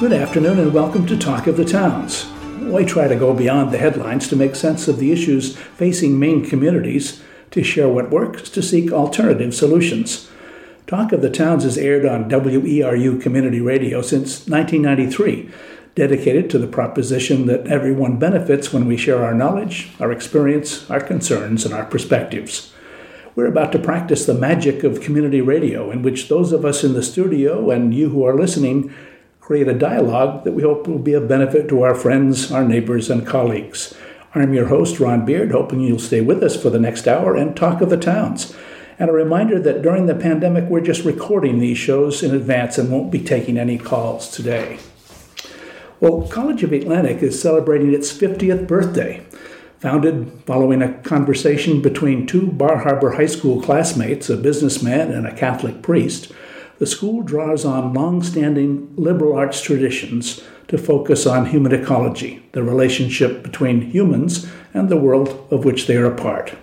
Good afternoon and welcome to Talk of the Towns. We try to go beyond the headlines to make sense of the issues facing Maine communities, to share what works, to seek alternative solutions. Talk of the Towns is aired on WERU Community Radio since 1993, dedicated to the proposition that everyone benefits when we share our knowledge, our experience, our concerns, and our perspectives. We're about to practice the magic of community radio, in which those of us in the studio and you who are listening create a dialogue that we hope will be of benefit to our friends, our neighbors, and colleagues. I'm your host, Ron Beard, hoping you'll stay with us for the next hour and talk of the towns. And a reminder that during the pandemic, we're just recording these shows in advance and won't be taking any calls today. Well, College of Atlantic is celebrating its 50th birthday. Founded following a conversation between two Bar Harbor High School classmates, a businessman and a Catholic priest, the school draws on long standing liberal arts traditions to focus on human ecology, the relationship between humans and the world of which they are a part.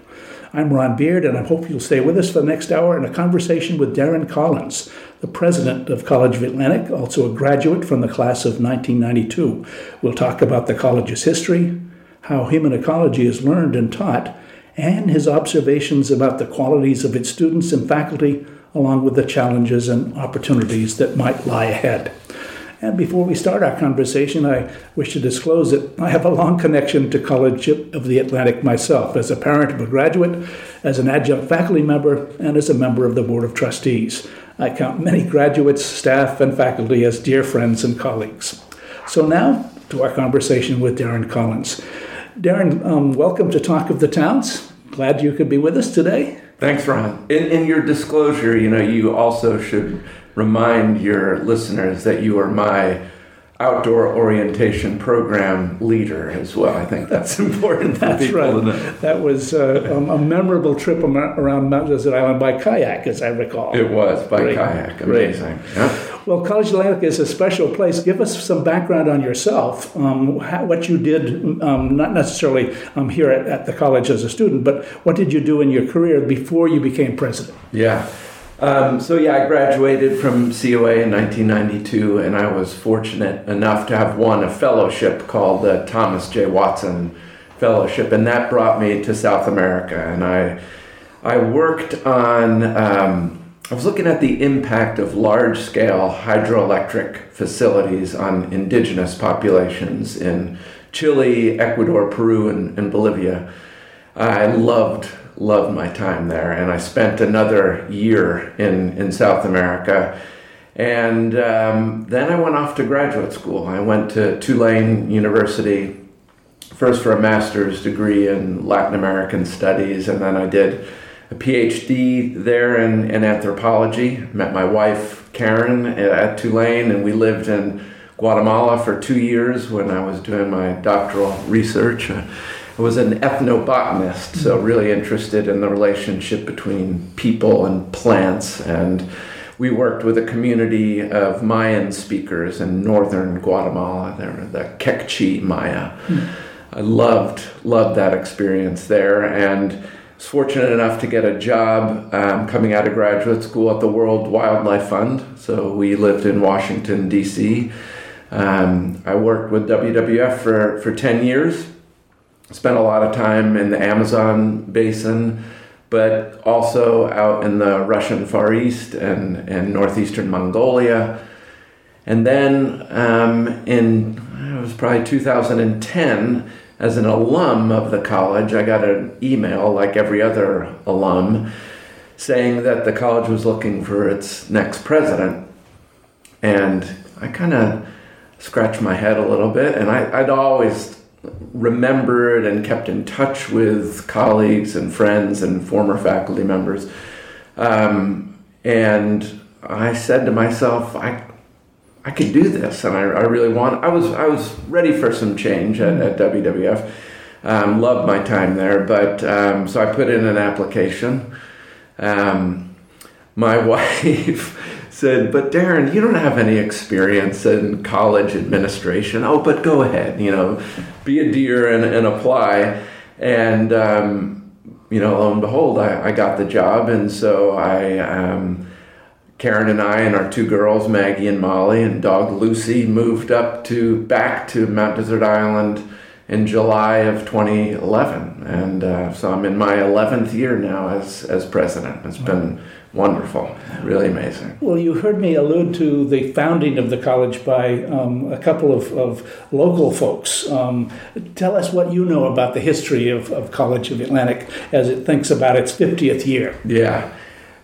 I'm Ron Beard, and I hope you'll stay with us for the next hour in a conversation with Darron Collins, the president of College of Atlantic, also a graduate from the class of 1992. We'll talk about the college's history, how human ecology is learned and taught, and his observations about the qualities of its students and faculty along with the challenges and opportunities that might lie ahead. And before we start our conversation, I wish to disclose that I have a long connection to College of the Atlantic myself, as a parent of a graduate, as an adjunct faculty member, and as a member of the Board of Trustees. I count many graduates, staff, and faculty as dear friends and colleagues. So now to our conversation with Darron Collins. Darron, um, welcome to Talk of the Towns. Glad you could be with us today. Thanks, Ron. In, in your disclosure, you know, you also should remind your listeners that you are my outdoor orientation program leader as well. I think that's important for that's people right. to know. That was uh, a memorable trip around Mount Desert Island by kayak, as I recall. It was by Great. kayak. Amazing. Yeah. Well, College Atlantic is a special place. Give us some background on yourself, um, how, what you did, um, not necessarily um, here at, at, the college as a student, but what did you do in your career before you became president? Yeah. Um, so, yeah, I graduated from COA in 1992, and I was fortunate enough to have won a fellowship called the Thomas J. Watson Fellowship, and that brought me to South America. And I, I worked on um, I was looking at the impact of large scale hydroelectric facilities on indigenous populations in Chile, Ecuador, Peru, and, and Bolivia. I loved loved my time there, and I spent another year in, in South America. And um, then I went off to graduate school. I went to Tulane University, first for a master's degree in Latin American studies, and then I did PhD there in, in anthropology. Met my wife Karen at Tulane, and we lived in Guatemala for two years when I was doing my doctoral research. I was an ethnobotanist, so really interested in the relationship between people and plants. And we worked with a community of Mayan speakers in northern Guatemala. They're the Kekchi Maya. Hmm. I loved loved that experience there, and was fortunate enough to get a job um, coming out of graduate school at the World Wildlife Fund. So we lived in Washington, D.C. Um, I worked with WWF for, for 10 years, spent a lot of time in the Amazon basin, but also out in the Russian Far East and, and northeastern Mongolia. And then um, in, it was probably 2010, as an alum of the college, I got an email, like every other alum, saying that the college was looking for its next president. And I kind of scratched my head a little bit, and I, would always remembered and kept in touch with colleagues and friends and former faculty members. Um, and I said to myself, I, I could do this, and I, I really want. I was I was ready for some change at, at WWF. Um, loved my time there, but um, so I put in an application. Um, my wife said, "But Darron, you don't have any experience in college administration. Oh, but go ahead. You know, be a dear and, and apply." And um, you know, lo and behold, I, I got the job, and so I um, Karen and I and our two girls, Maggie and Molly, and dog Lucy, moved up to back to Mount Desert Island in July of 2011, and uh, so I'm in my 11th year now as as president. It's been wonderful, really amazing. Well, you heard me allude to the founding of the college by um, a couple of, of local folks. Um, tell us what you know about the history of, of College of Atlantic as it thinks about its 50th year. Yeah.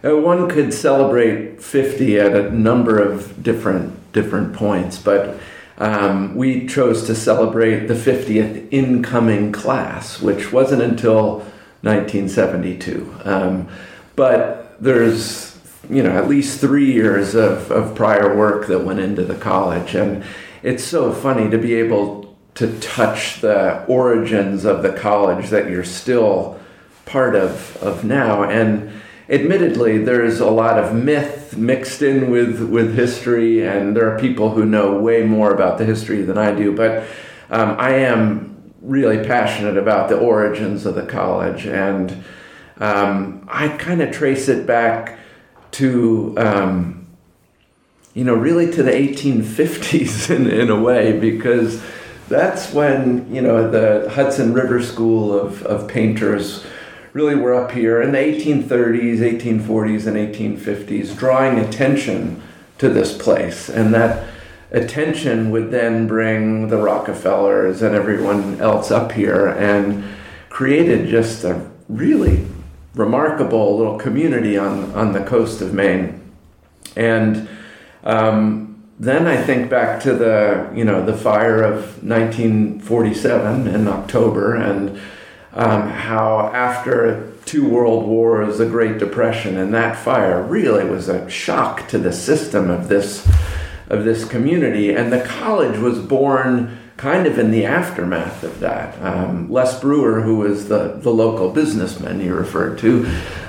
Uh, one could celebrate 50 at a number of different different points, but um, we chose to celebrate the 50th incoming class, which wasn't until 1972. Um, but there's you know at least three years of, of prior work that went into the college, and it's so funny to be able to touch the origins of the college that you're still part of of now and admittedly, there's a lot of myth mixed in with, with history, and there are people who know way more about the history than I do. But um, I am really passionate about the origins of the college, and um, I kind of trace it back to. Um, you know, really to the 1850s in, in a way, because that's when, you know, the Hudson River School of, of painters really were up here in the 1830s, 1840s, and 1850s, drawing attention to this place. And that attention would then bring the Rockefellers and everyone else up here and created just a really remarkable little community on, on the coast of Maine. And um, then I think back to the you know the fire of 1947 in October and um, how after two world wars, the Great Depression, and that fire really was a shock to the system of this of this community, and the college was born kind of in the aftermath of that. Um, Les Brewer, who was the, the local businessman you referred to,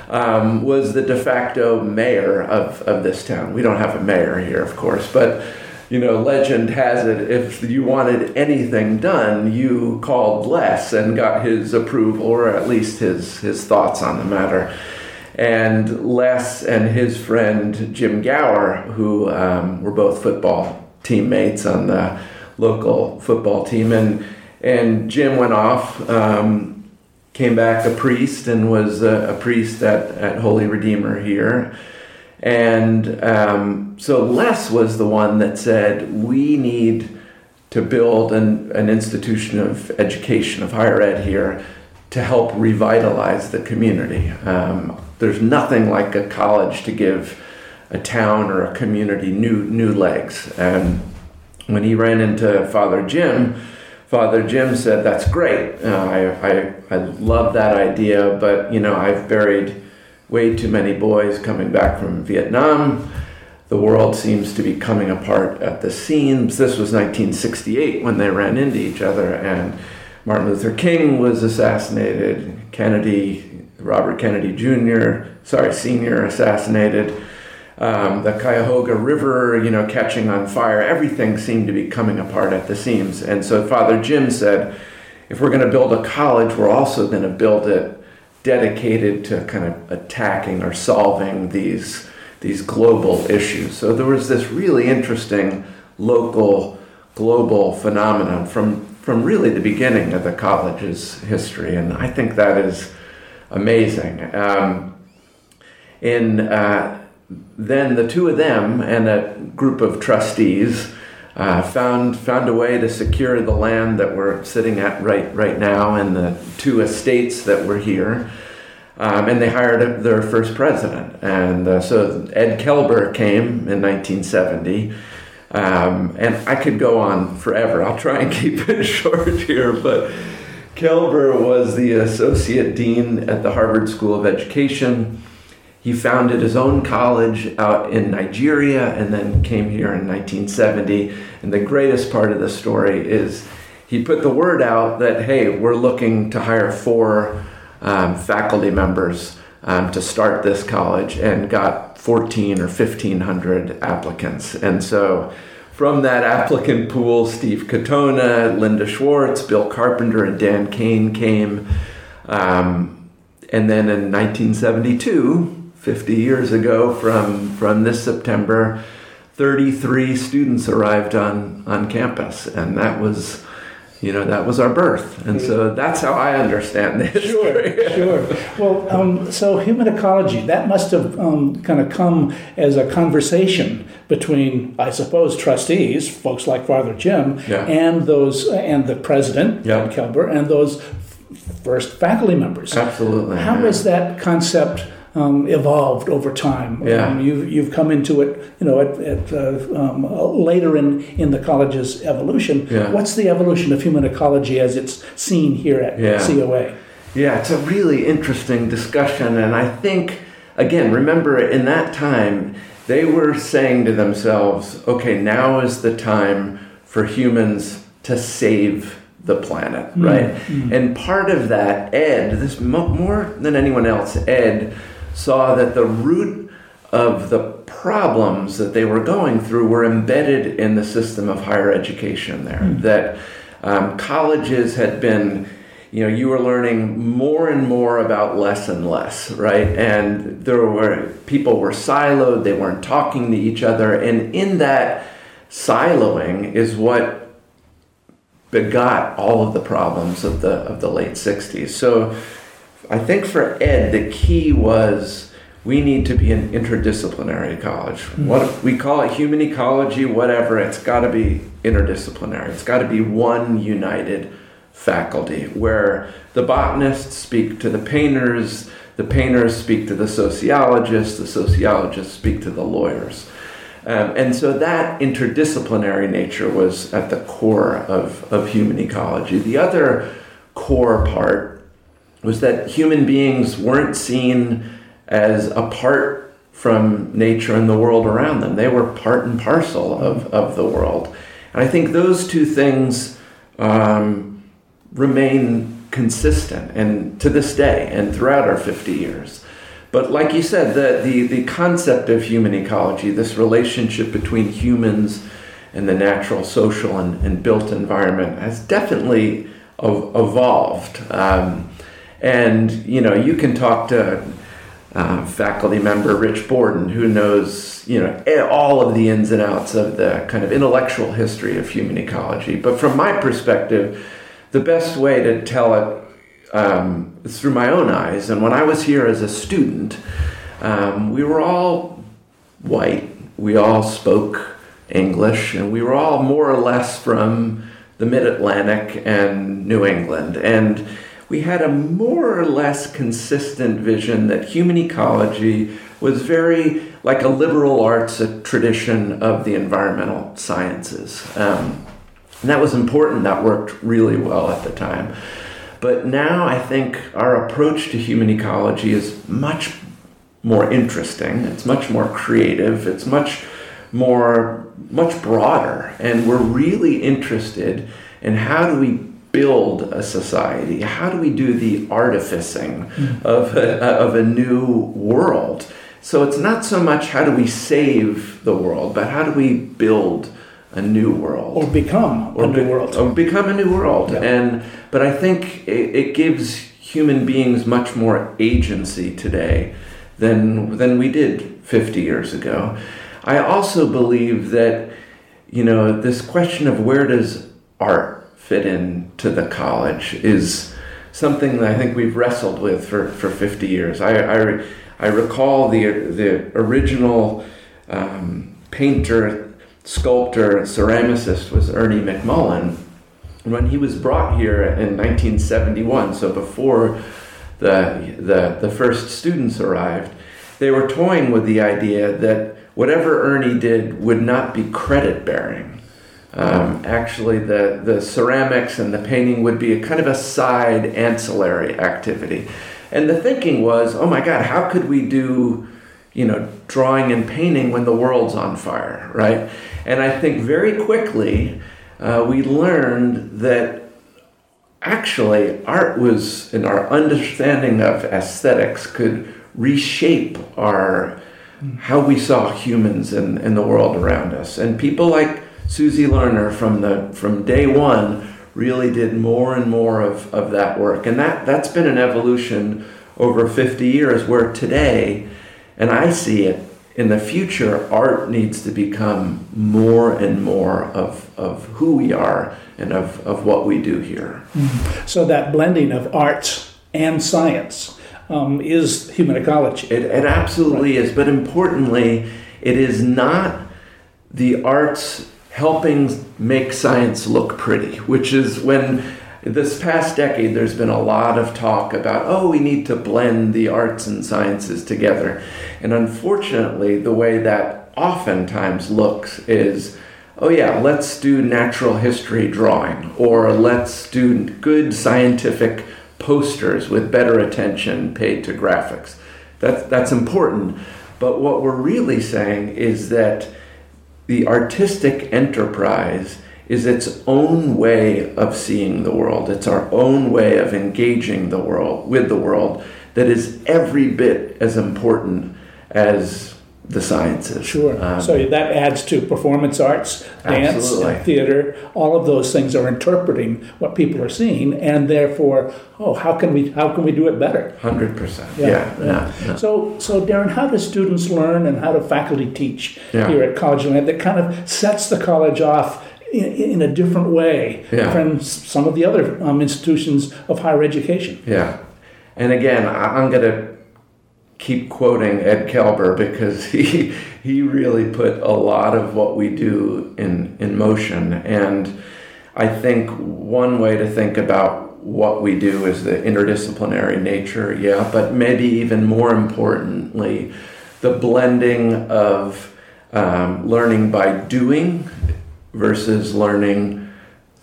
um, was the de facto mayor of, of this town. We don't have a mayor here, of course, but you know, legend has it if you wanted anything done, you called Les and got his approval or at least his, his thoughts on the matter. And Les and his friend Jim Gower, who um, were both football teammates on the local football team, and and Jim went off, um, came back a priest, and was a, a priest at, at Holy Redeemer here and um, so Les was the one that said, we need to build an, an institution of education, of higher ed here to help revitalize the community. Um, there's nothing like a college to give a town or a community new, new legs. And when he ran into Father Jim, Father Jim said, "That's great. Uh, I, I, I love that idea, but you know I've buried way too many boys coming back from Vietnam. The world seems to be coming apart at the seams. This was 1968 when they ran into each other, and Martin Luther King was assassinated. Kennedy, Robert Kennedy Jr., sorry, Sr., assassinated. Um, the Cuyahoga River, you know, catching on fire. Everything seemed to be coming apart at the seams. And so Father Jim said, if we're going to build a college, we're also going to build it dedicated to kind of attacking or solving these these global issues. So there was this really interesting local global phenomenon from from really the beginning of the college's history, and I think that is amazing. Um, in uh, then the two of them and a group of trustees uh, found found a way to secure the land that we're sitting at right right now and the two estates that were here. Um, and they hired their first president. And uh, so Ed Kaelber came in 1970. Um, and I could go on forever. I'll try and keep it short here, but Kaelber was the associate dean at the Harvard School of Education. He founded his own college out in Nigeria and then came here in 1970. And the greatest part of the story is he put the word out that, hey, we're looking to hire four um, faculty members um, to start this college and got 14 or 1500 applicants. And so from that applicant pool, Steve Katona, Linda Schwartz, Bill Carpenter, and Dan Kane came. Um, and then in 1972, 50 years ago from, from this September, 33 students arrived on, on campus, and that was you know that was our birth and so that's how i understand this sure sure well um, so human ecology that must have um, kind of come as a conversation between i suppose trustees folks like father jim yeah. and those and the president yeah. kaelber and those first faculty members absolutely How yeah. is that concept um, evolved over time. Yeah. Um, you've, you've come into it, you know, at, at uh, um, later in, in the college's evolution. Yeah. What's the evolution of human ecology as it's seen here at yeah. COA? Yeah, it's a really interesting discussion, and I think again, remember in that time they were saying to themselves, "Okay, now is the time for humans to save." the planet, hmm. right? Mm-hmm. And part of that, Ed, this more than anyone else, Ed saw that the root of the problems that they were going through were embedded in the system of higher education there. Mm. That um, colleges had been, you know, you were learning more and more about less and less, right? And there were people were siloed, they weren't talking to each other, and in that siloing is what begot all of the problems of the of the late 60s. So I think for Ed, the key was we need to be an interdisciplinary college. Mm-hmm. What we call it human ecology, whatever, it's got to be interdisciplinary. It's got to be one united faculty where the botanists speak to the painters, the painters speak to the sociologists, the sociologists speak to the lawyers. Um, and so that interdisciplinary nature was at the core of, of human ecology. The other core part was that human beings weren't seen as apart from nature and the world around them. They were part and parcel of, of the world. And I think those two things um, remain consistent and to this day and throughout our 50 years. But like you said, the, the, the concept of human ecology, this relationship between humans and the natural, social, and, and built environment, has definitely evolved. Um, and you know, you can talk to uh, faculty member Rich Borden, who knows you know all of the ins and outs of the kind of intellectual history of human ecology. But from my perspective, the best way to tell it um, is through my own eyes. And when I was here as a student, um, we were all white. We all spoke English, and we were all more or less from the Mid Atlantic and New England. And we had a more or less consistent vision that human ecology was very like a liberal arts a tradition of the environmental sciences. Um, and that was important, that worked really well at the time. But now I think our approach to human ecology is much more interesting, it's much more creative, it's much more, much broader, and we're really interested in how do we build a society? How do we do the artificing mm. of a, of a new world? So it's not so much how do we save the world, but how do we build a new world or become or a new world or become a new world yeah. and but i think it, it, gives human beings much more agency today than than we did 50 years ago i also believe that you know this question of where does art fit into the college is something that I think we've wrestled with for, for 50 years. I, I, I recall the, the original um, painter, sculptor, ceramicist was Ernie McMullen. When he was brought here in 1971, so before the, the, the first students arrived, they were toying with the idea that whatever Ernie did would not be credit bearing um, actually, the, the ceramics and the painting would be a kind of a side ancillary activity. And the thinking was, oh my God, how could we do, you know, drawing and painting when the world's on fire, right? And I think very quickly uh, we learned that actually art was, in our understanding of aesthetics, could reshape our how we saw humans and, in the world around us. And people like Susie Lerner from the from day one really did more and more of, of that work. And that, that's been an evolution over 50 years where today, And I see it in the future, art needs to become more and more of, of who we are and of, of what we do here. Mm-hmm. So that blending of arts and science um, is human ecology. It, it absolutely right. is. But importantly, it is not the arts helping make science look pretty, which is when this past decade there's been a lot of talk about, oh, we need to blend the arts and sciences together. And unfortunately, the way that oftentimes looks is, oh, yeah, let's do natural history drawing, or let's do good scientific posters with better attention paid to graphics. That's, that's important. But what we're really saying is that the artistic enterprise is its own way of seeing the world. It's our own way of engaging the world with the world that is every bit as important as the sciences. Sure. Um, so that adds to performance arts, dance, theater. All of those things are interpreting what people are seeing, and therefore, oh, how can we how can we do it better? Hundred percent. Yeah. Yeah. yeah. So so Darron, how do students learn, and how do faculty teach here at College Land? That kind of sets the college off. In, in a different way yeah. from some of the other um, institutions of higher education. Yeah. And again, I'm going to keep quoting Ed Kaelber because he he really put a lot of what we do in in motion. And I think one way to think about what we do is the interdisciplinary nature yeah but maybe even more importantly the blending of um, learning by doing versus learning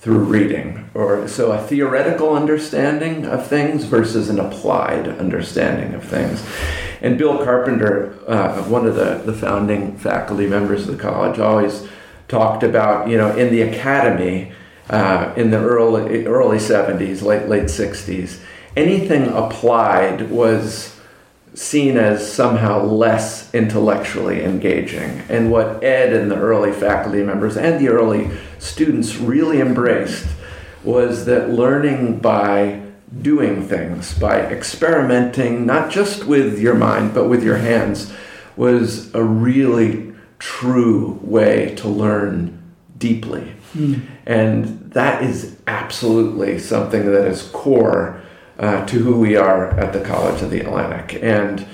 through reading or so a theoretical understanding of things versus an applied understanding of things. And bill carpenter uh, one of the, the founding faculty members of the college always talked about you know in the academy uh, in the early early 70s late late 60s anything applied was seen as somehow less intellectually engaging. And what Ed and the early faculty members and the early students really embraced was that learning by doing things, by experimenting, not just with your mind, but with your hands, was a really true way to learn deeply. Mm. And that is absolutely something that is core uh, to who we are at the College of the Atlantic. And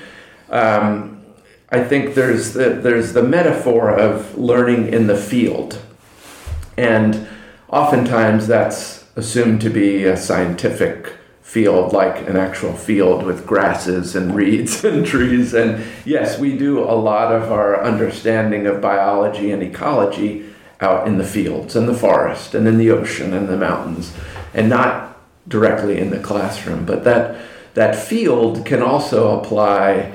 um, I think there's the, there's the metaphor of learning in the field. And oftentimes that's assumed to be a scientific field, like an actual field with grasses and reeds and trees. And yes, we do a lot of our understanding of biology and ecology out in the fields and the forest and in the ocean and the mountains, and not directly in the classroom. But that that field can also apply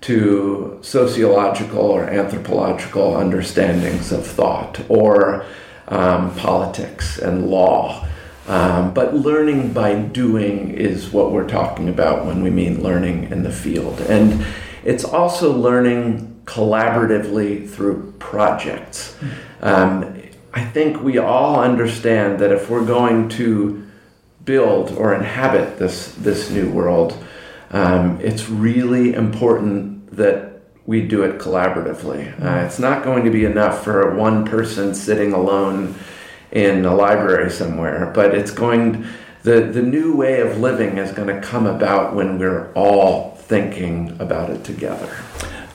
to sociological or anthropological understandings of thought or um, politics and law. Um, but learning by doing is what we're talking about when we mean learning in the field. And it's also learning collaboratively through projects. Um, I think we all understand that if we're going to build or inhabit this this new world, um, it's really important that we do it collaboratively. Uh, mm-hmm. it's not going to be enough for one person sitting alone in a library somewhere, but it's going. The, the new way of living is going to come about when we're all thinking about it together.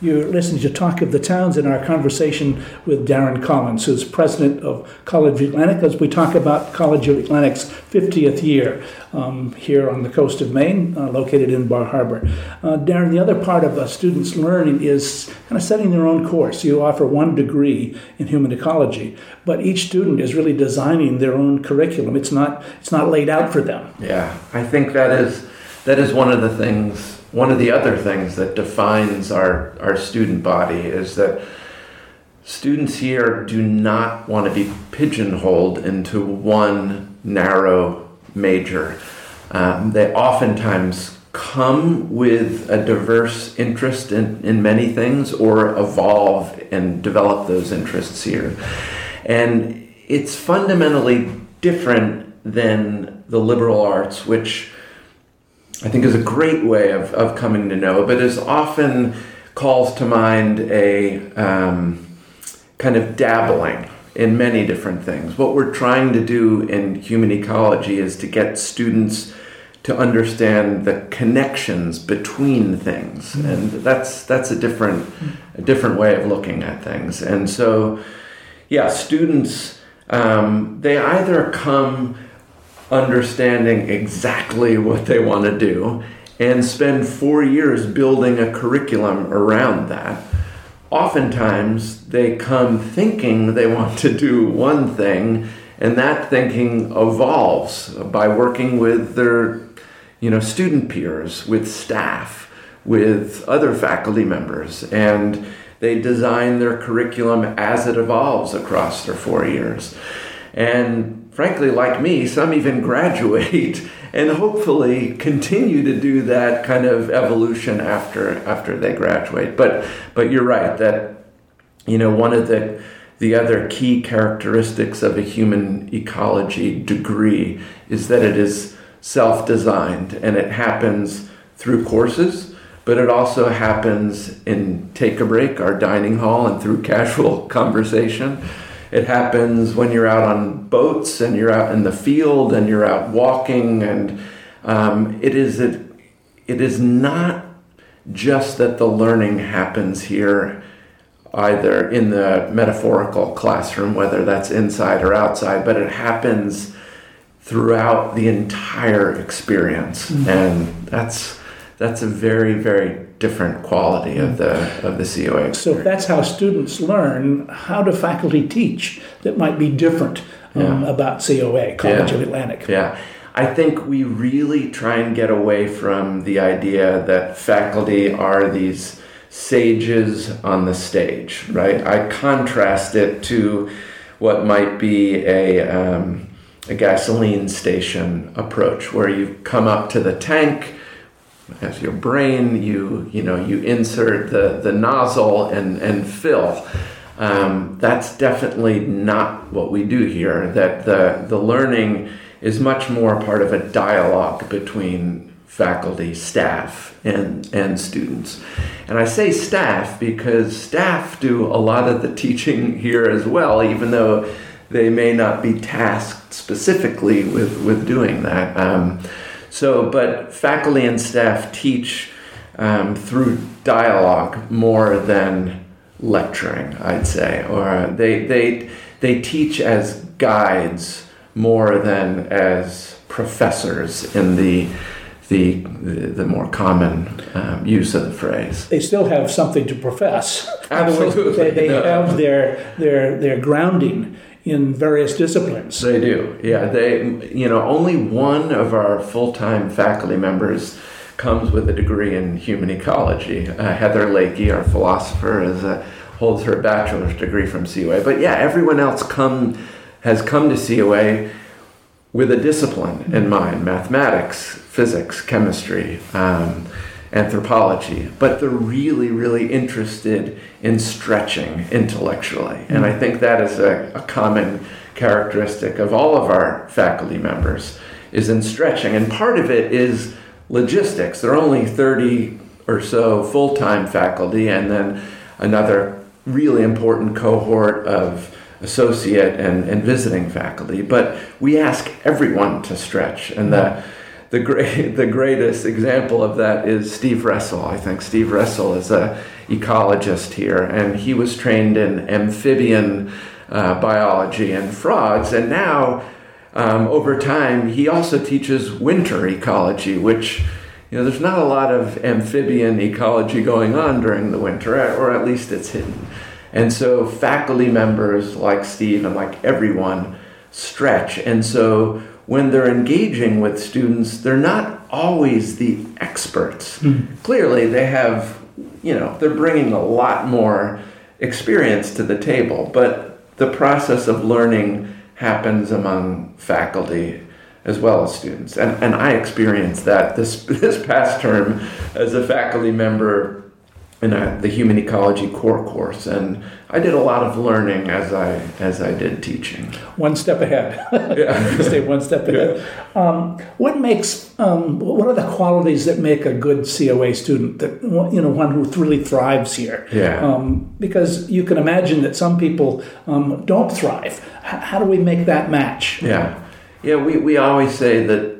You're listening to Talk of the Towns in our conversation with Darron Collins, who's president of College of Atlantic, as we talk about College of Atlantic's 50th year um, here on the coast of Maine, uh, located in Bar Harbor. Uh, Darron, the other part of a student's learning is kind of setting their own course. You offer one degree in human ecology, but each student is really designing their own curriculum. It's not it's not laid out for them. Yeah, I think that is that is one of the things one of the other things that defines our, our student body is that students here do not want to be pigeonholed into one narrow major. Um, they oftentimes come with a diverse interest in, in many things or evolve and develop those interests here. And it's fundamentally different than the liberal arts, which I think is a great way of, of coming to know, but is often calls to mind a um, kind of dabbling in many different things. What we're trying to do in human ecology is to get students to understand the connections between things, mm-hmm. and that's that's a different a different way of looking at things. And so, yeah, students um, they either come understanding exactly what they want to do and spend four years building a curriculum around that. Oftentimes, they come thinking they want to do one thing, and that thinking evolves by working with their you know, student peers, with staff, with other faculty members, and they design their curriculum as it evolves across their four years. And frankly, like me, some even graduate and hopefully continue to do that kind of evolution after after they graduate. But but you're right that you know one of the the other key characteristics of a human ecology degree is that it is self-designed and it happens through courses but it also happens in take a break our dining hall and through casual conversation it happens when you're out on boats and you're out in the field and you're out walking, and um, it is a, it is not just that the learning happens here either in the metaphorical classroom, whether that's inside or outside, but it happens throughout the entire experience, mm-hmm. and that's that's a very very different quality of the of the COA. Experience. So that's how students learn. How do faculty teach that might be different um, yeah. about COA, College yeah. of Atlantic? Yeah. I think we really try and get away from the idea that faculty are these sages on the stage, right? I contrast it to what might be a, um, a gasoline station approach, where you come up to the tank, as your brain, you you know you insert the the nozzle and and fill. Um, that's definitely not what we do here. That the the learning is much more part of a dialogue between faculty, staff, and and students. And I say staff because staff do a lot of the teaching here as well, even though they may not be tasked specifically with with doing that. Um, so, but faculty and staff teach um, through dialogue more than lecturing, I'd say, or they they they teach as guides more than as professors in the the the, more common um, use of the phrase. They still have something to profess. Absolutely, they, they no. have their their their grounding in various disciplines. They do, yeah. They, you know, only one of our full-time faculty members comes with a degree in human ecology. Uh, Heather Lakey, our philosopher, is a, holds her bachelor's degree from COA. But yeah, everyone else come has come to COA with a discipline in mind: mathematics, physics, chemistry. Um, anthropology, but they're really, really interested in stretching intellectually. And I think that is a, a, common characteristic of all of our faculty members is in stretching. And part of it is logistics. There are only 30 or so full-time faculty and then another really important cohort of associate and, and visiting faculty. But we ask everyone to stretch and the the great the greatest example of that is Steve Ressel. I think Steve Ressel is a ecologist here, and he was trained in amphibian uh, biology and frogs, and now um, over time he also teaches winter ecology, which you know there's not a lot of amphibian ecology going on during the winter, or at least it's hidden. And so faculty members like Steve and like everyone stretch, and so when they're engaging with students, they're not always the experts. Mm-hmm. Clearly, they have, you know, they're bringing a lot more experience to the table, but the process of learning happens among faculty as well as students. And, and I experienced that this, this past term as a faculty member in a, the human ecology core course, and I did a lot of learning as I as I did teaching. One step ahead. Yeah. Stay one step ahead. Um, what makes um, what are the qualities that make a good COA student? That you know, one who really thrives here. Yeah. Um, because you can imagine that some people um, don't thrive. H- how do we make that match? Yeah, yeah. We, we always say that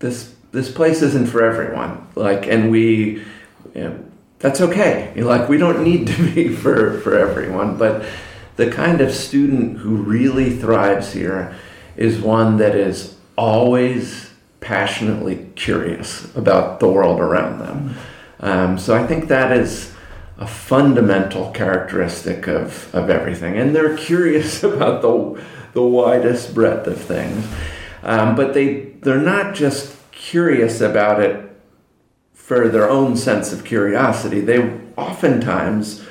this this place isn't for everyone. Like, and we, you know, that's okay. You know, like, we don't need to be for for everyone. But the kind of student who really thrives here is one that is always passionately curious about the world around them. Um, so I think that is a fundamental characteristic of, of everything. And they're curious about the, the widest breadth of things. Um, but they, they're not just curious about it for their own sense of curiosity. They oftentimes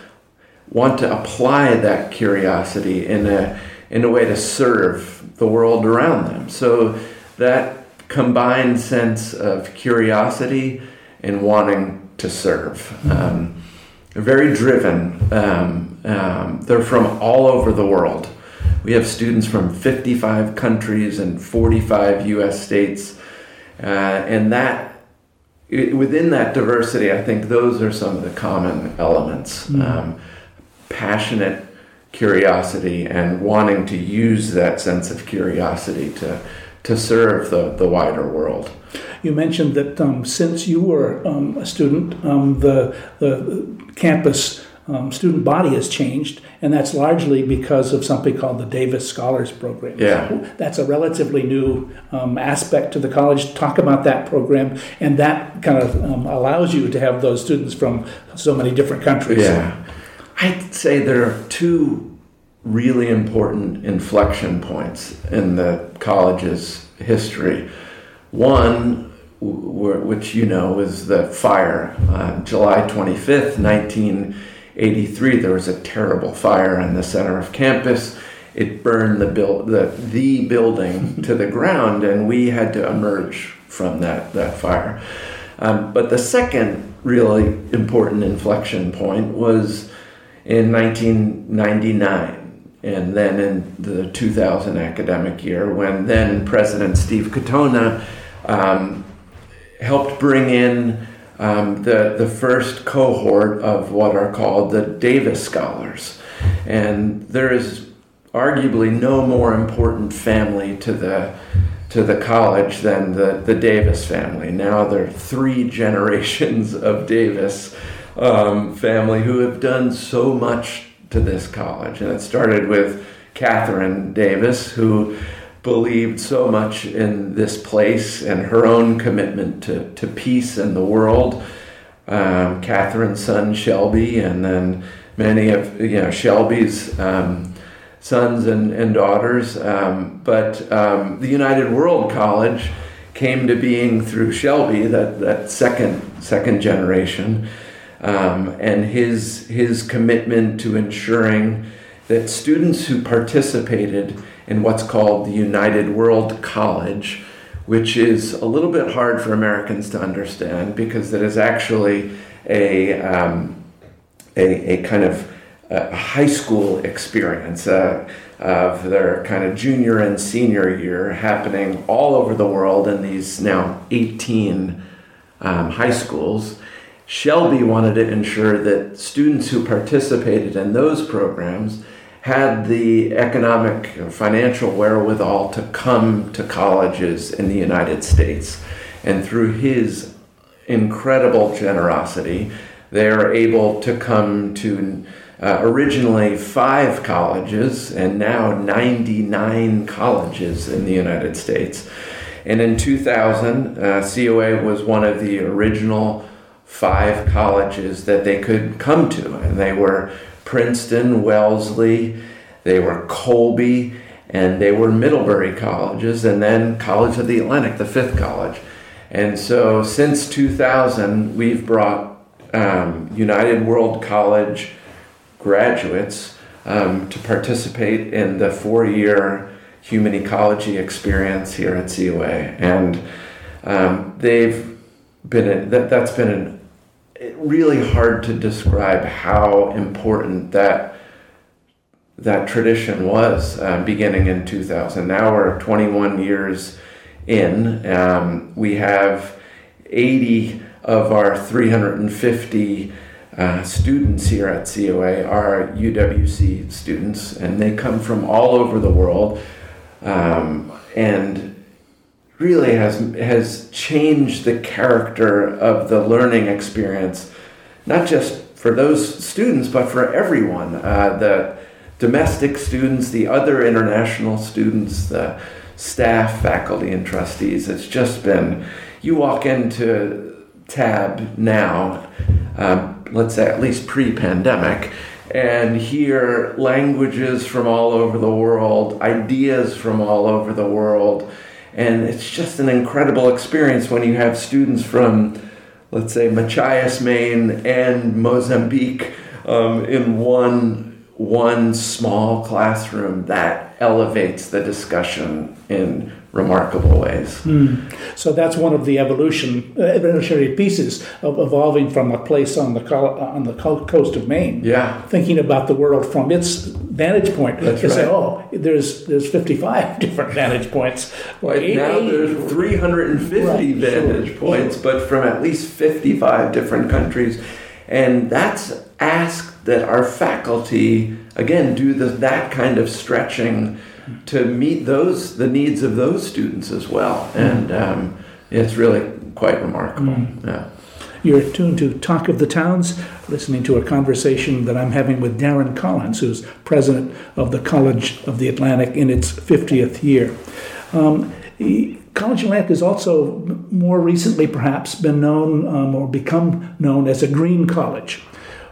want to apply that curiosity in a, in a way to serve the world around them. So that combined sense of curiosity and wanting to serve. Um, they're very driven. Um, um, they're from all over the world. We have students from 55 countries and 45 US states. Uh, and that, within that diversity, I think those are some of the common elements um, passionate curiosity and wanting to use that sense of curiosity to, to serve the, the wider world. You mentioned that um, since you were um, a student, um, the, the campus um, student body has changed, and that's largely because of something called the Davis Scholars Program. Yeah. That's a relatively new um, aspect to the college. Talk about that program, and that kind of um, allows you to have those students from so many different countries. Yeah. I'd say there are two really important inflection points in the college's history. One, w- which you know, is the fire. Uh, July 25th, 1983, there was a terrible fire in the center of campus. It burned the, build, the, the building to the ground, and we had to emerge from that, that fire. Um, but the second really important inflection point was in 1999 and then in the 2000 academic year when then President Steve Katona um, helped bring in um, the, the first cohort of what are called the Davis Scholars. And there is arguably no more important family to the to the college than the, the Davis family. Now there are three generations of Davis um, family who have done so much to this college. And it started with Kathryn Davis, who believed so much in this place and her own commitment to, to peace in the world. Um, Kathryn's son Shelby, and then many of you know Shelby's um, sons and, and daughters. Um, but um, the United World College came to being through Shelby, that, that second second generation um, and his his commitment to ensuring that students who participated in what's called the United World College, which is a little bit hard for Americans to understand because it is actually a um, a, a, kind of a high school experience uh, of their kind of junior and senior year happening all over the world in these now 18 um, high schools. Shelby wanted to ensure that students who participated in those programs had the economic and financial wherewithal to come to colleges in the United States. And through his incredible generosity, they are able to come to uh, originally five colleges and now 99 colleges in the United States. And in 2000, uh, COA was one of the original five colleges that they could come to, and they were Princeton, Wellesley, they were Colby, and they were Middlebury colleges, and then College of the Atlantic, the fifth college. And so since 2000, we've brought um, United World College graduates um, to participate in the four year human ecology experience here at COA. And um, they've been a, that, that's been an it really hard to describe how important that that tradition was uh, beginning in 2000. Now we're 21 years in. Um, we have 80 of our 350 uh, students here at COA are UWC students, and they come from all over the world, um, and really has has changed the character of the learning experience, not just for those students, but for everyone. Uh, the domestic students, the other international students, the staff, faculty, and trustees. It's just been, you walk into TAB now, um, let's say at least pre pandemic, and hear languages from all over the world, ideas from all over the world. And it's just an incredible experience when you have students from, let's say, Machias, Maine, and Mozambique um, in one one small classroom that elevates the discussion in remarkable ways. Mm. So that's one of the evolution uh, evolutionary pieces of evolving from a place on the on the coast of Maine. Yeah, thinking about the world from its vantage point. That's right. say, oh, there's there's 55 different vantage points. Well, now there's 350 right, vantage sure, points, sure. but from at least 55 different countries, and that's asked that our faculty again do the, that kind of stretching to meet those the needs of those students as well and um, it's really quite remarkable mm. yeah you're tuned to Talk of the Towns, listening to a conversation that I'm having with Darron Collins, who's president of the College of the Atlantic in its 50th year. Um, College Atlantic has also more recently perhaps been known um, or become known as a green college.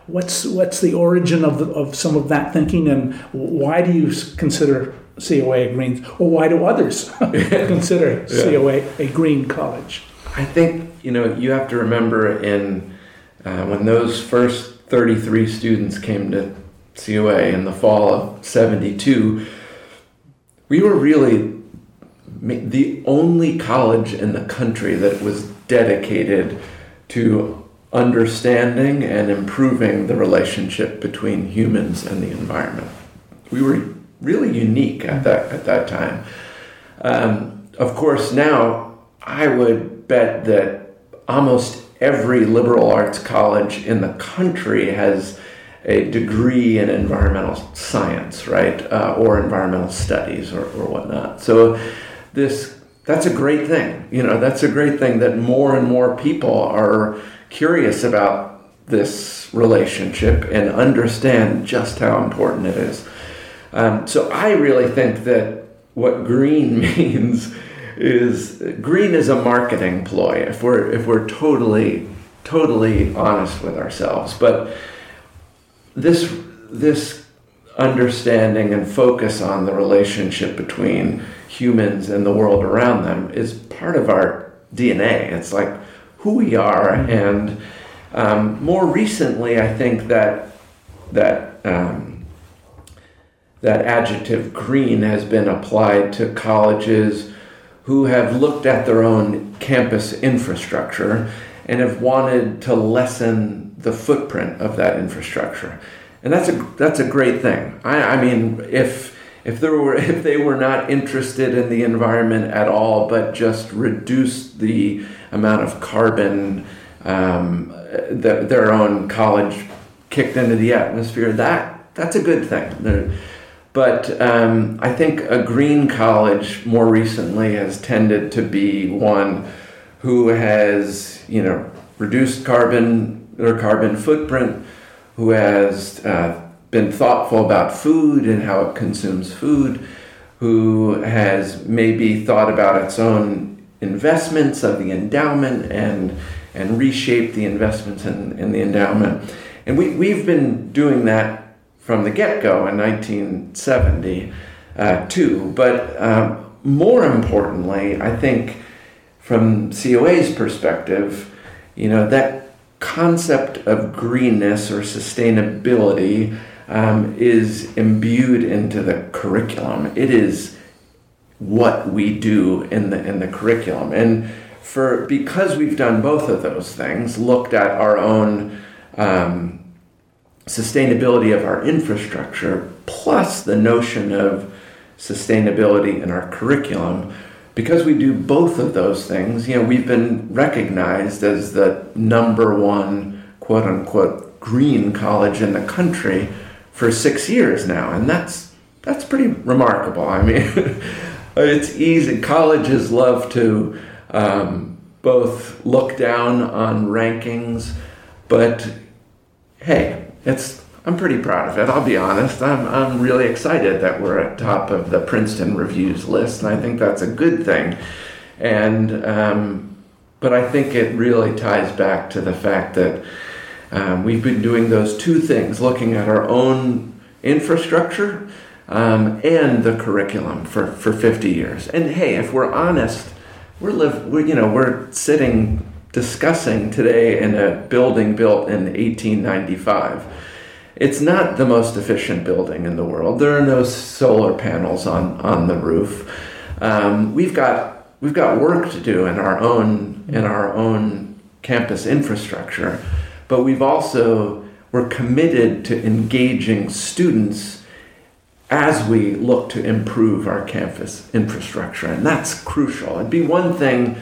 What's what's the origin of the, of some of that thinking, and why do you consider COA a green, or why do others consider yeah. COA a green college? I think you know you have to remember in uh, when those first 33 students came to COA in the fall of 72, we were really the only college in the country that was dedicated to understanding and improving the relationship between humans and the environment. We were really unique at that at that time. Um, of course, now I would bet that almost every liberal arts college in the country has a degree in environmental science, right, uh, or environmental studies, or, or whatnot. So this that's a great thing. You know, that's a great thing that more and more people are curious about this relationship and understand just how important it is. Um, so I really think that what green means is green is a marketing ploy if we're if we're totally totally honest with ourselves. But this this understanding and focus on the relationship between humans and the world around them is part of our DNA. It's like who we are. And um, more recently, I think that that um, that adjective green has been applied to colleges who have looked at their own campus infrastructure and have wanted to lessen the footprint of that infrastructure. And that's a that's a great thing. I, I mean, if if there were if they were not interested in the environment at all, but just reduced the amount of carbon um, that their own college kicked into the atmosphere, that that's a good thing. But um, I think a green college more recently has tended to be one who has, you know, reduced carbon or carbon footprint, who has uh, been thoughtful about food and how it consumes food, who has maybe thought about its own investments of the endowment and and reshape the investments in, in the endowment. And we, we've been doing that from the get go in 1972. uh. But um, more importantly, I think from COA's perspective, you know, that concept of greenness or sustainability um, is imbued into the curriculum. It is what we do in the in the curriculum. And for because we've done both of those things, looked at our own um, sustainability of our infrastructure, plus the notion of sustainability in our curriculum, because we do both of those things, you know, we've been recognized as the number one quote unquote green college in the country for six years now, and that's that's pretty remarkable. I mean, it's easy. Colleges love to um, both look down on rankings, but hey, it's I'm pretty proud of it. I'll be honest. I'm I'm really excited that we're at top of the Princeton Reviews list, and I think that's a good thing. And um, but I think it really ties back to the fact that um, we've been doing those two things, looking at our own infrastructure um, and the curriculum for, for 50 years. And hey, if we're honest, we're live, we're, you know, we're sitting discussing today in a building built in 1895 it's not the most efficient building in the world. There are no solar panels on, on the roof. Um, we've got we've got work to do in our own in our own campus infrastructure, but we've also we're committed to engaging students as we look to improve our campus infrastructure, and that's crucial. It'd be one thing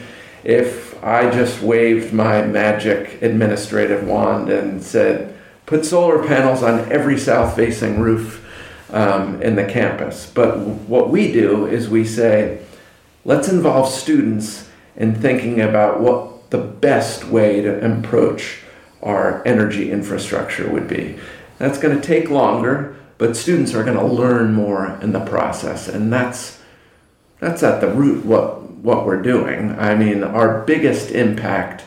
if I just waved my magic administrative wand and said put solar panels on every south facing roof um, in the campus. But what we do is we say, let's involve students in thinking about what the best way to approach our energy infrastructure would be. That's going to take longer, but students are going to learn more in the process, and that's that's at the root what what we're doing. I mean, our biggest impact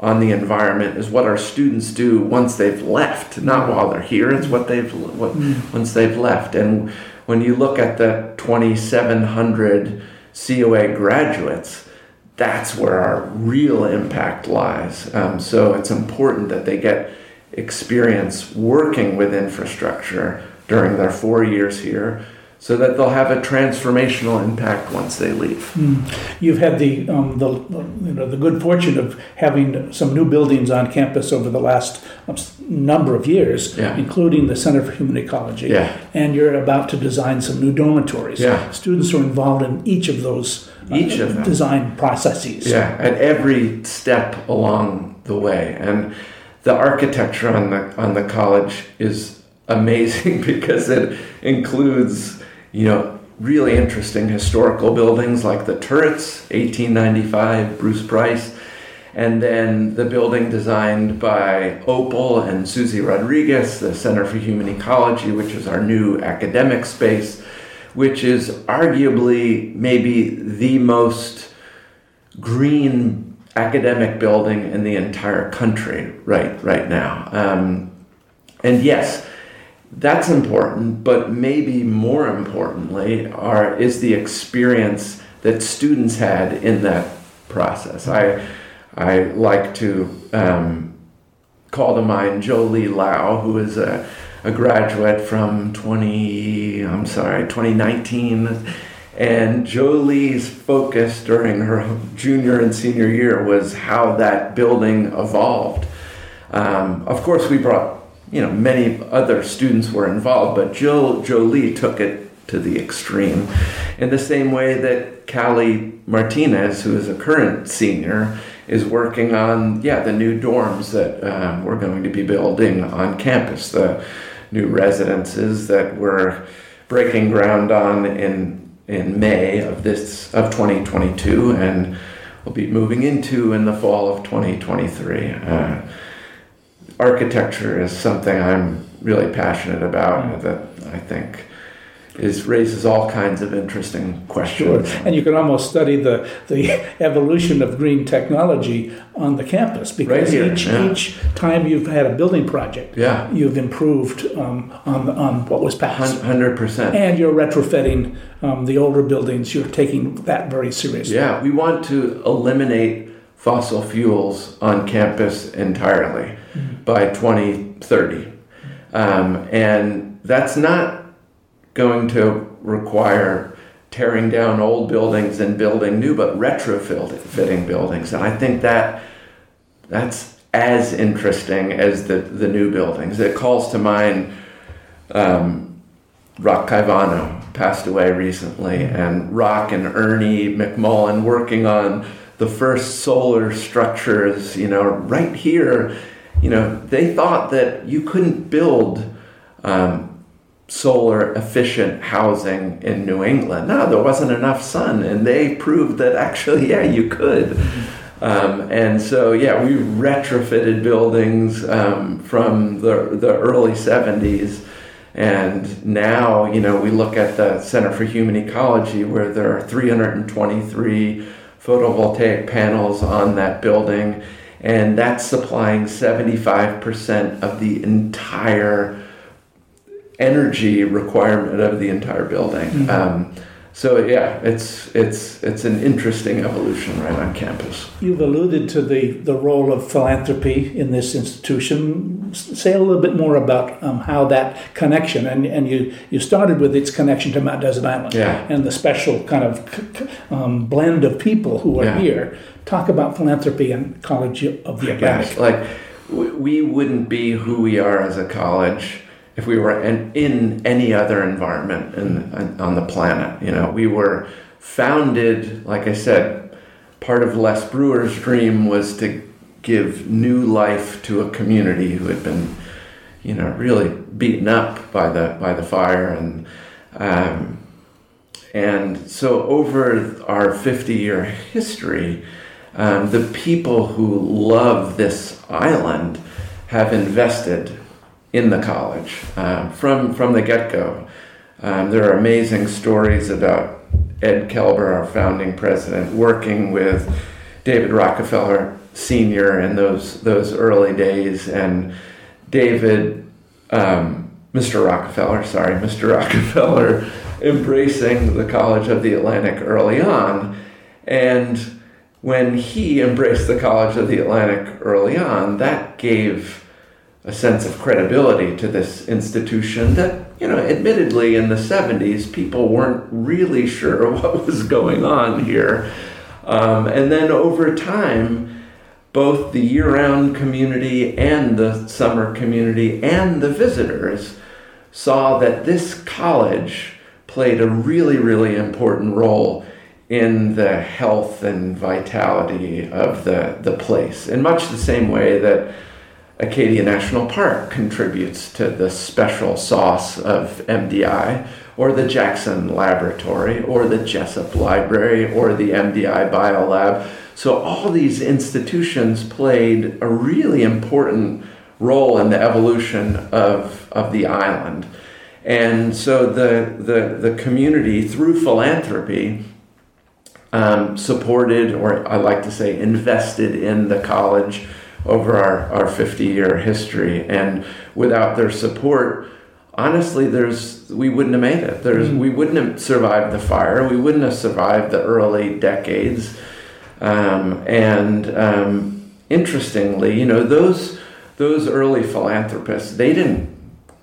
on the environment is what our students do once they've left, not while they're here. It's what they've what, mm. once they've left. And when you look at the 2,700 COA graduates, that's where our real impact lies. Um, so it's important that they get experience working with infrastructure during their four years here so that they'll have a transformational impact once they leave. Mm. You've had the, um, the, you know, the good fortune of having some new buildings on campus over the last um, number of years, yeah. including the Center for Human Ecology. Yeah. And you're about to design some new dormitories. Yeah. Students are involved in each of those uh, each of them. design processes. Yeah, at every step along the way. And the architecture on the on the college is amazing because it includes you know, really interesting historical buildings like the turrets, 1895, Bruce Price, and then the building designed by Opal and Susie Rodriguez, the Center for Human Ecology, which is our new academic space, which is arguably maybe the most green academic building in the entire country right right now. Um, and yes, that's important, but maybe more importantly, are is the experience that students had in that process. I I like to um, call to mind Jolie Lau, who is a, a graduate from 20 I'm sorry 2019. And Jolie's focus during her junior and senior year was how that building evolved. Um, of course, we brought you know, many other students were involved, but Jill Jolie took it to the extreme. In the same way that Callie Martinez, who is a current senior, is working on, yeah, the new dorms that um, we're going to be building on campus, the new residences that we're breaking ground on in in May of this of 2022, and we'll be moving into in the fall of 2023. Uh, architecture is something I'm really passionate about mm. that I think is raises all kinds of interesting questions. Sure. And you can almost study the, the evolution of green technology on the campus because right each, yeah. each time you've had a building project, yeah. you've improved um, on, on what was past. 100%. And you're retrofitting um, the older buildings, you're taking that very seriously. Yeah, we want to eliminate fossil fuels on campus entirely by 2030. Um, and that's not going to require tearing down old buildings and building new, but retrofitting buildings. And I think that that's as interesting as the, the new buildings. It calls to mind um, Rock Caivano, passed away recently, and Rock and Ernie McMullen working on the first solar structures, you know, right here. You know, they thought that you couldn't build um, solar efficient housing in New England. No, there wasn't enough sun, and they proved that actually, yeah, you could. Um, and so, yeah, we retrofitted buildings um, from the, the early 70s. And now, you know, we look at the Center for Human Ecology where there are 323 photovoltaic panels on that building, and that's supplying 75% of the entire energy requirement of the entire building. Mm-hmm. Um, so yeah, it's it's it's an interesting evolution right on campus. You've alluded to the the role of philanthropy in this institution. Say a little bit more about um, how that connection and and you you started with its connection to Mount Desert Island yeah. and the special kind of um, blend of people who are yeah. here. Talk about philanthropy and College of the Atlantic. Like we wouldn't be who we are as a college if we were in, in any other environment in, on the planet. You know, we were founded, like I said, part of Les Brewer's dream was to give new life to a community who had been, you know, really beaten up by the by the fire and. Um, and so, over our 50 year history, um, the people who love this island have invested in the college um, from from the get go. Um, there are amazing stories about Ed Kaelber, our founding president, working with David Rockefeller Sr. in those those early days, and David, um, Mr. Rockefeller, sorry, Mr. Rockefeller, embracing the College of the Atlantic early on, and when he embraced the College of the Atlantic early on, that gave a sense of credibility to this institution that, you know, admittedly in the 70s, people weren't really sure what was going on here. Um, and then over time, both the year round community and the summer community and the visitors saw that this college played a really, really important role in the health and vitality of the, the place in much the same way that Acadia National Park contributes to the special sauce of MDI, or the Jackson Laboratory, or the Jesup Library, or the MDI Biolab. So, all these institutions played a really important role in the evolution of, of the island. And so, the, the, the community, through philanthropy, um, supported, or I like to say, invested in the college over our, our 50 year history. And without their support, honestly, there's we wouldn't have made it. There's mm-hmm. we wouldn't have survived the fire. We wouldn't have survived the early decades. Um, and um, interestingly, you know those those early philanthropists they didn't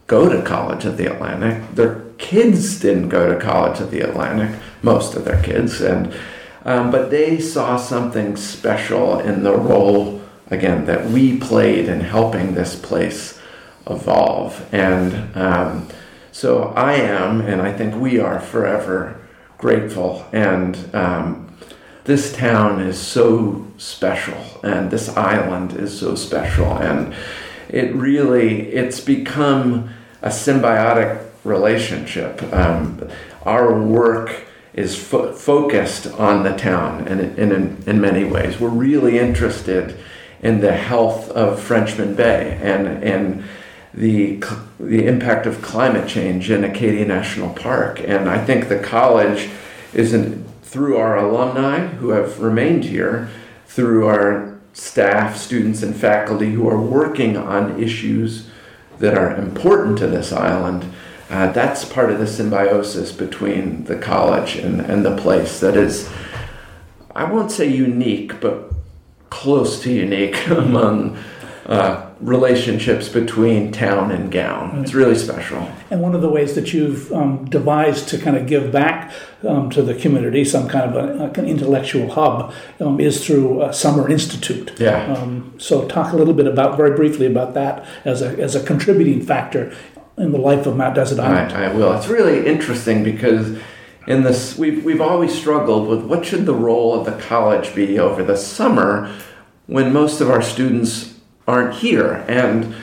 go to college at the Atlantic. Their kids didn't go to college at the Atlantic. Most of their kids and. Um, but they saw something special in the role again, that we played in helping this place evolve. And um, so I am, and I think we are forever grateful. And um, this town is so special, and this island is so special. And it really, it's become a symbiotic relationship. Um, our work is fo- focused on the town and in, in, in many ways. We're really interested in the health of Frenchman Bay and, and the, the impact of climate change in Acadia National Park. And I think the college is in, through our alumni who have remained here, through our staff, students, and faculty who are working on issues that are important to this island. Uh, that's part of the symbiosis between the college and, and the place that is, I won't say unique, but close to unique among uh, relationships between town and gown. It's really special. And one of the ways that you've um, devised to kind of give back um, to the community, some kind of a, like an intellectual hub, um, is through a Summer Institute. Yeah. Um, so talk a little bit about, very briefly, about that as a, as a contributing factor in the life of Mount Desert Island. I, I will. It's really interesting because in this we've, we've always struggled with what should the role of the college be over the summer when most of our students aren't here. And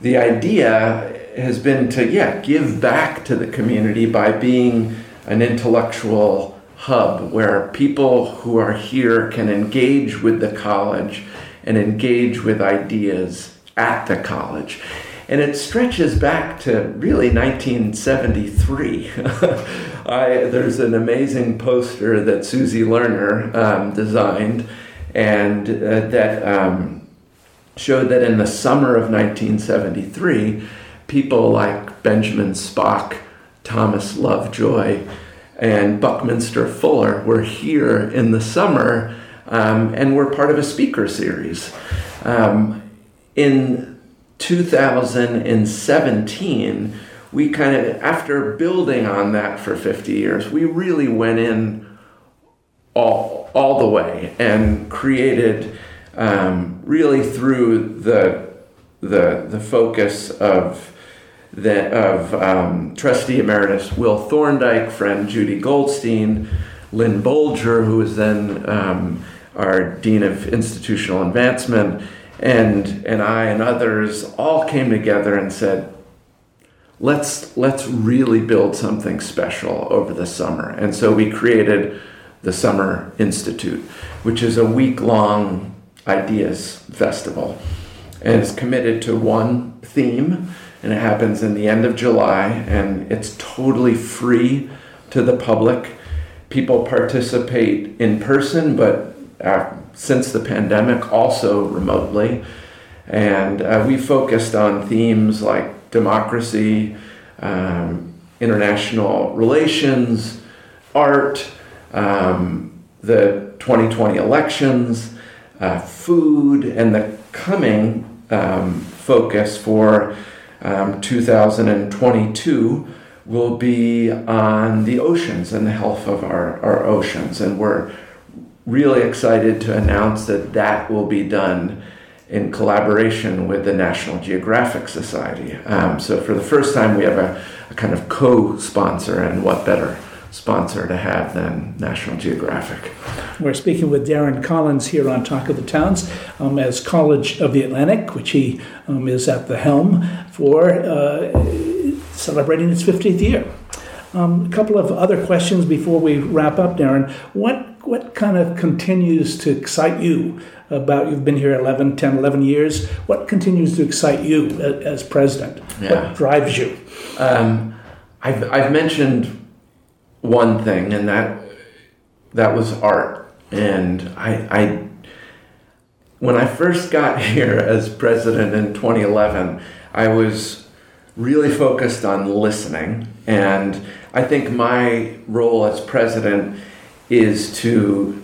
the idea has been to, yeah, give back to the community by being an intellectual hub where people who are here can engage with the college and engage with ideas at the college. And it stretches back to really 1973. I, there's an amazing poster that Susie Lerner um, designed and uh, that um, showed that in the summer of 1973, people like Benjamin Spock, Thomas Lovejoy, and Buckminster Fuller were here in the summer um, and were part of a speaker series. Um, in 2017, we kind of, after building on that for 50 years, we really went in all, all the way and created um, really through the the the focus of the of um, trustee emeritus Will Thorndike, friend Judy Goldstein, Lynn Boulger, who was then um, our dean of institutional advancement, and and I and others all came together and said, let's let's really build something special over the summer, and so we created the Summer Institute, which is a week long Ideas Festival. And it's committed to one theme, and it happens in the end of July, and it's totally free to the public. People participate in person, but uh, since the pandemic, also remotely. And uh, we focused on themes like democracy, um, international relations, art, um, the 2020 elections, uh, food, and the coming um, focus for um, 2022 will be on the oceans and the health of our, our oceans. And we're really excited to announce that that will be done in collaboration with the National Geographic Society. Um, so, for the first time, we have a, a kind of co sponsor, and what better sponsor to have than National Geographic. We're speaking with Darron Collins here on Talk of the Towns um, as College of the Atlantic, which he um, is at the helm for, uh, celebrating its 50th year. Um, a couple of other questions before we wrap up, Darron. What what kind of continues to excite you about you've been here 11 10 11 years what continues to excite you as president yeah. what drives you um, I've, I've mentioned one thing, and that that was art. And I, I when I first got here as president in 2011, I was really focused on listening. And I think my role as president is to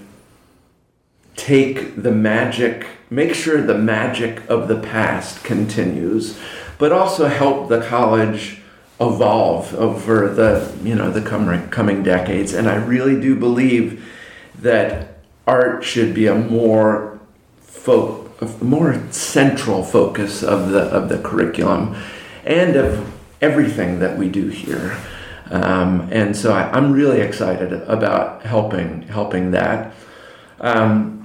take the magic, make sure the magic of the past continues, but also help the college evolve over the you know the coming coming decades. And I really do believe that art should be a more fo- a more central focus of the of the curriculum and of everything that we do here. Um, and so I, am really excited about helping helping that. Um,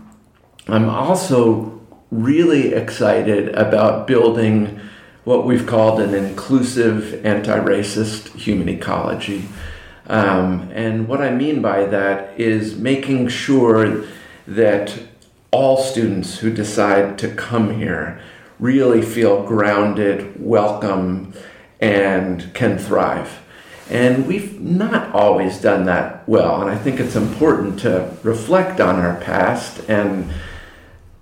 I'm also really excited about building what we've called an inclusive anti racist human ecology. Um, and what I mean by that is making sure that all students who decide to come here really feel grounded, welcome, and can thrive. And we've not always done that well. And I think it's important to reflect on our past and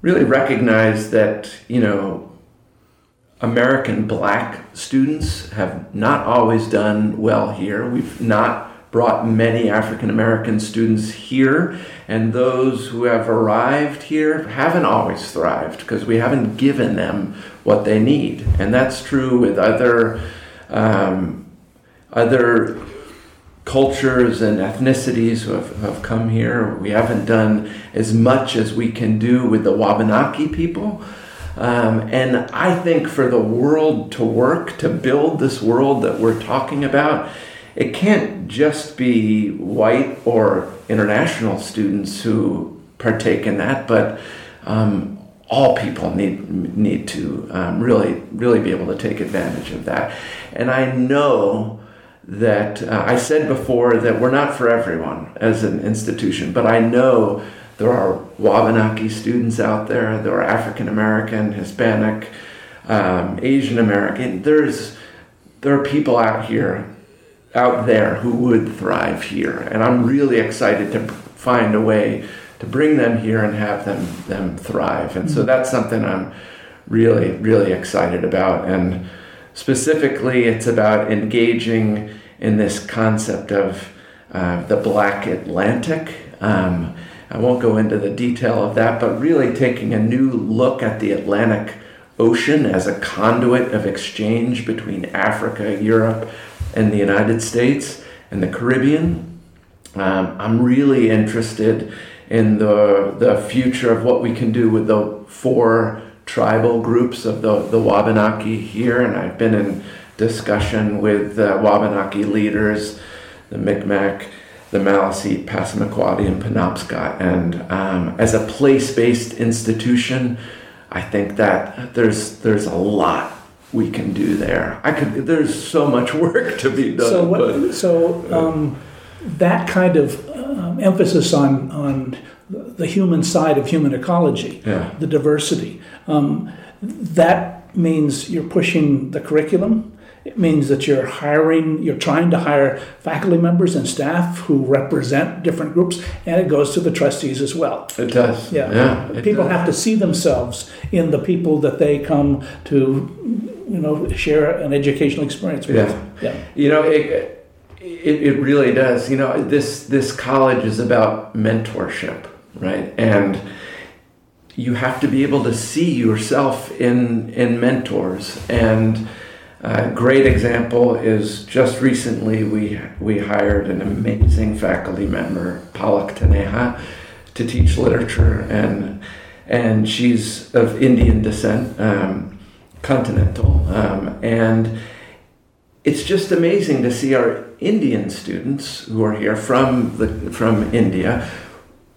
really recognize that, you know, American black students have not always done well here. We've not brought many African American students here, and those who have arrived here haven't always thrived because we haven't given them what they need. And that's true with other, um, other cultures and ethnicities who have, have come here. We haven't done as much as we can do with the Wabanaki people. Um, and I think for the world to work, to build this world that we're talking about, it can't just be white or international students who partake in that, but um, all people need need to um, really really be able to take advantage of that. And I know that uh, I said before that we're not for everyone as an institution, but I know there are Wabanaki students out there, there are African American, Hispanic, um, Asian American. There's there are people out here out there who would thrive here. And I'm really excited to find a way to bring them here and have them them thrive. And so mm-hmm. that's something I'm really really excited about. And specifically, it's about engaging in this concept of uh, the Black Atlantic. Um, I won't go into the detail of that, but really taking a new look at the Atlantic Ocean as a conduit of exchange between Africa, Europe, and the United States and the Caribbean. Um, I'm really interested in the, the future of what we can do with the four tribal groups of the, the Wabanaki here, and I've been in discussion with uh, Wabanaki leaders, the Mi'kmaq, the Maliseet, Passamaquoddy, and Penobscot. And um, as a place-based institution, I think that there's there's a lot we can do there. I could. There's so much work to be done. So, what, but, so um, that kind of um, emphasis on on the human side of human ecology, yeah. the diversity, um, that means you're pushing the curriculum. It means that you're hiring, you're trying to hire faculty members and staff who represent different groups, and it goes to the trustees as well. It does. Yeah. yeah people does. have to see themselves in the people that they come to you know share an educational experience with. Yeah, yeah. You know, it, it, it really does. You know, this this college is about mentorship, right? And you have to be able to see yourself in in mentors and. A great example is just recently we we hired an amazing faculty member, Palak Taneja, to teach literature, and and she's of Indian descent. Um, continental. Um, and it's just amazing to see our Indian students who are here from, the, from India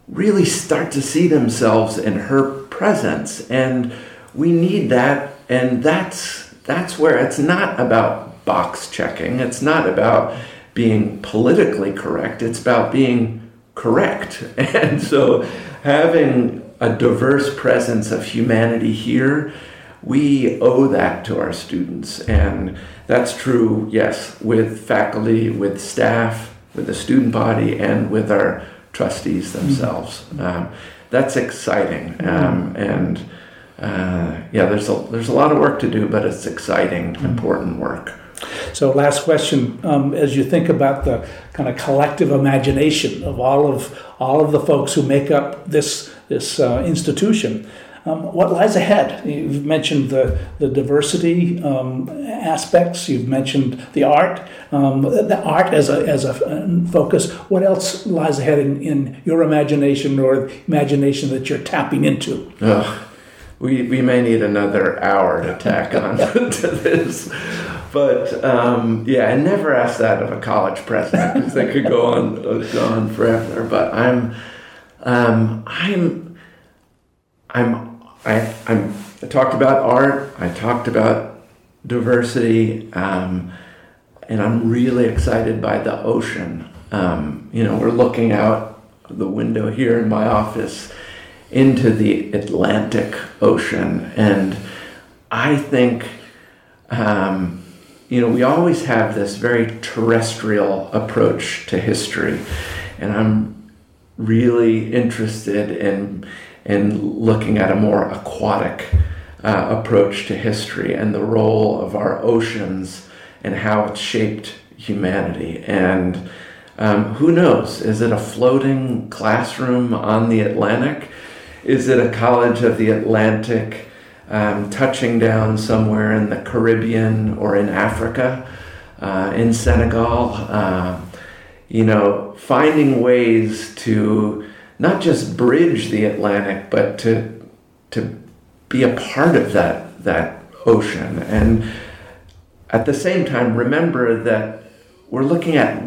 really start to see themselves in her presence. And we need that. And that's, that's where it's not about box checking, it's not about being politically correct, it's about being correct. And so having a diverse presence of humanity here we owe that to our students. And that's true, yes, with faculty, with staff, with the student body, and with our trustees themselves. Um, that's exciting. Um, and uh, yeah, there's a, there's a lot of work to do, but it's exciting, mm-hmm. important work. So, last question: um, As you think about the kind of collective imagination of all of all of the folks who make up this this uh, institution, um, what lies ahead? You've mentioned the, the diversity um, aspects, you've mentioned the art, um, the art as a, as a focus. What else lies ahead in, in your imagination or imagination that you're tapping into? we, we may need another hour to tack on to this. But um, yeah, I never ask that of a college president because they could go on go on forever. But I'm um, I'm I'm I, I'm, I talked about art, I talked about diversity, um, and I'm really excited by the ocean. Um, you know, we're looking out the window here in my office into the Atlantic Ocean, and I think, um, you know, we always have this very terrestrial approach to history, and I'm really interested in in looking at a more aquatic uh, approach to history and the role of our oceans and how it's shaped humanity. And Um, who knows? Is it a floating classroom on the Atlantic? Is it a college of the Atlantic um, touching down somewhere in the Caribbean or in Africa, uh, in Senegal? Uh, you know, finding ways to not just bridge the Atlantic, but to to be a part of that that ocean, and at the same time remember that we're looking at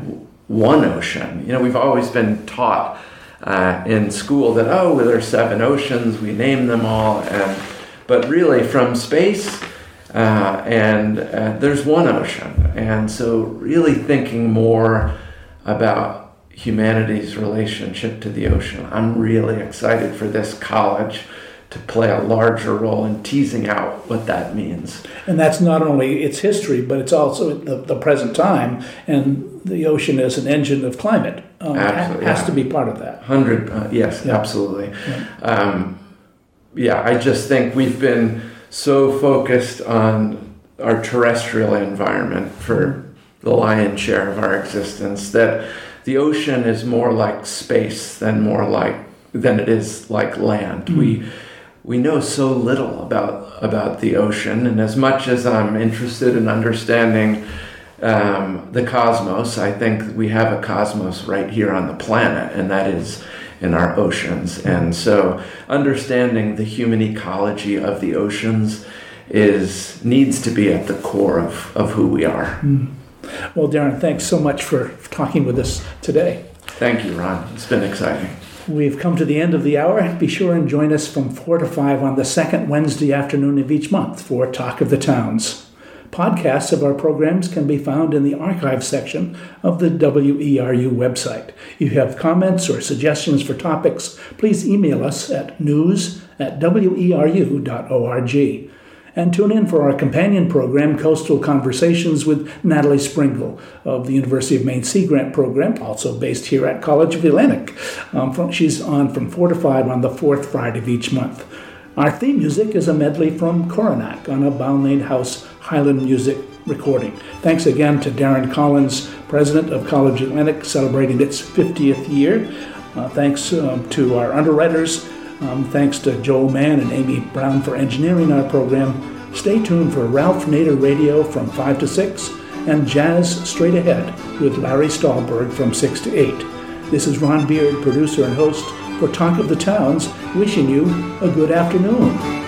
one ocean. You know, we've always been taught uh, in school that oh, well, are seven oceans, we name them all, and but really from space. Uh, and uh, there's one ocean, and so really thinking more about humanity's relationship to the ocean. I'm really excited for this college to play a larger role in teasing out what that means. And that's not only its history, but it's also the, the present time, and the ocean as an engine of climate um, has yeah. to be part of that. Hundred, uh, yes, yeah. absolutely. Yeah. Um, yeah, I just think we've been so focused on our terrestrial environment for the lion's share of our existence that the ocean is more like space than more like than it is like land. Mm. We we know so little about about the ocean, and as much as I'm interested in understanding um, the cosmos, I think we have a cosmos right here on the planet, and that is in our oceans. And so, understanding the human ecology of the oceans is needs to be at the core of, of who we are. Mm. Well, Darron, thanks so much for talking with us today. Thank you, Ron. It's been exciting. We've come to the end of the hour. Be sure and join us from 4 to 5 on the second Wednesday afternoon of each month for Talk of the Towns. Podcasts of our programs can be found in the archive section of the WERU website. If you have comments or suggestions for topics, please email us at news at weru.org and tune in for our companion program, Coastal Conversations with Natalie Springuel of the University of Maine Sea Grant Program, also based here at College of Atlantic. Um, from, she's on from 4 to 5 on the fourth Friday of each month. Our theme music is a medley from Coronach on a Balnain House Highland music recording. Thanks again to Darron Collins, President of College of Atlantic, celebrating its 50th year. Uh, thanks um, to our underwriters, um, thanks to Joel Mann and Amy Brown for engineering our program. Stay tuned for Ralph Nader Radio from 5 to 6 and Jazz Straight Ahead with Larry Stahlberg from 6 to 8. This is Ron Beard, producer and host for Talk of the Towns, wishing you a good afternoon.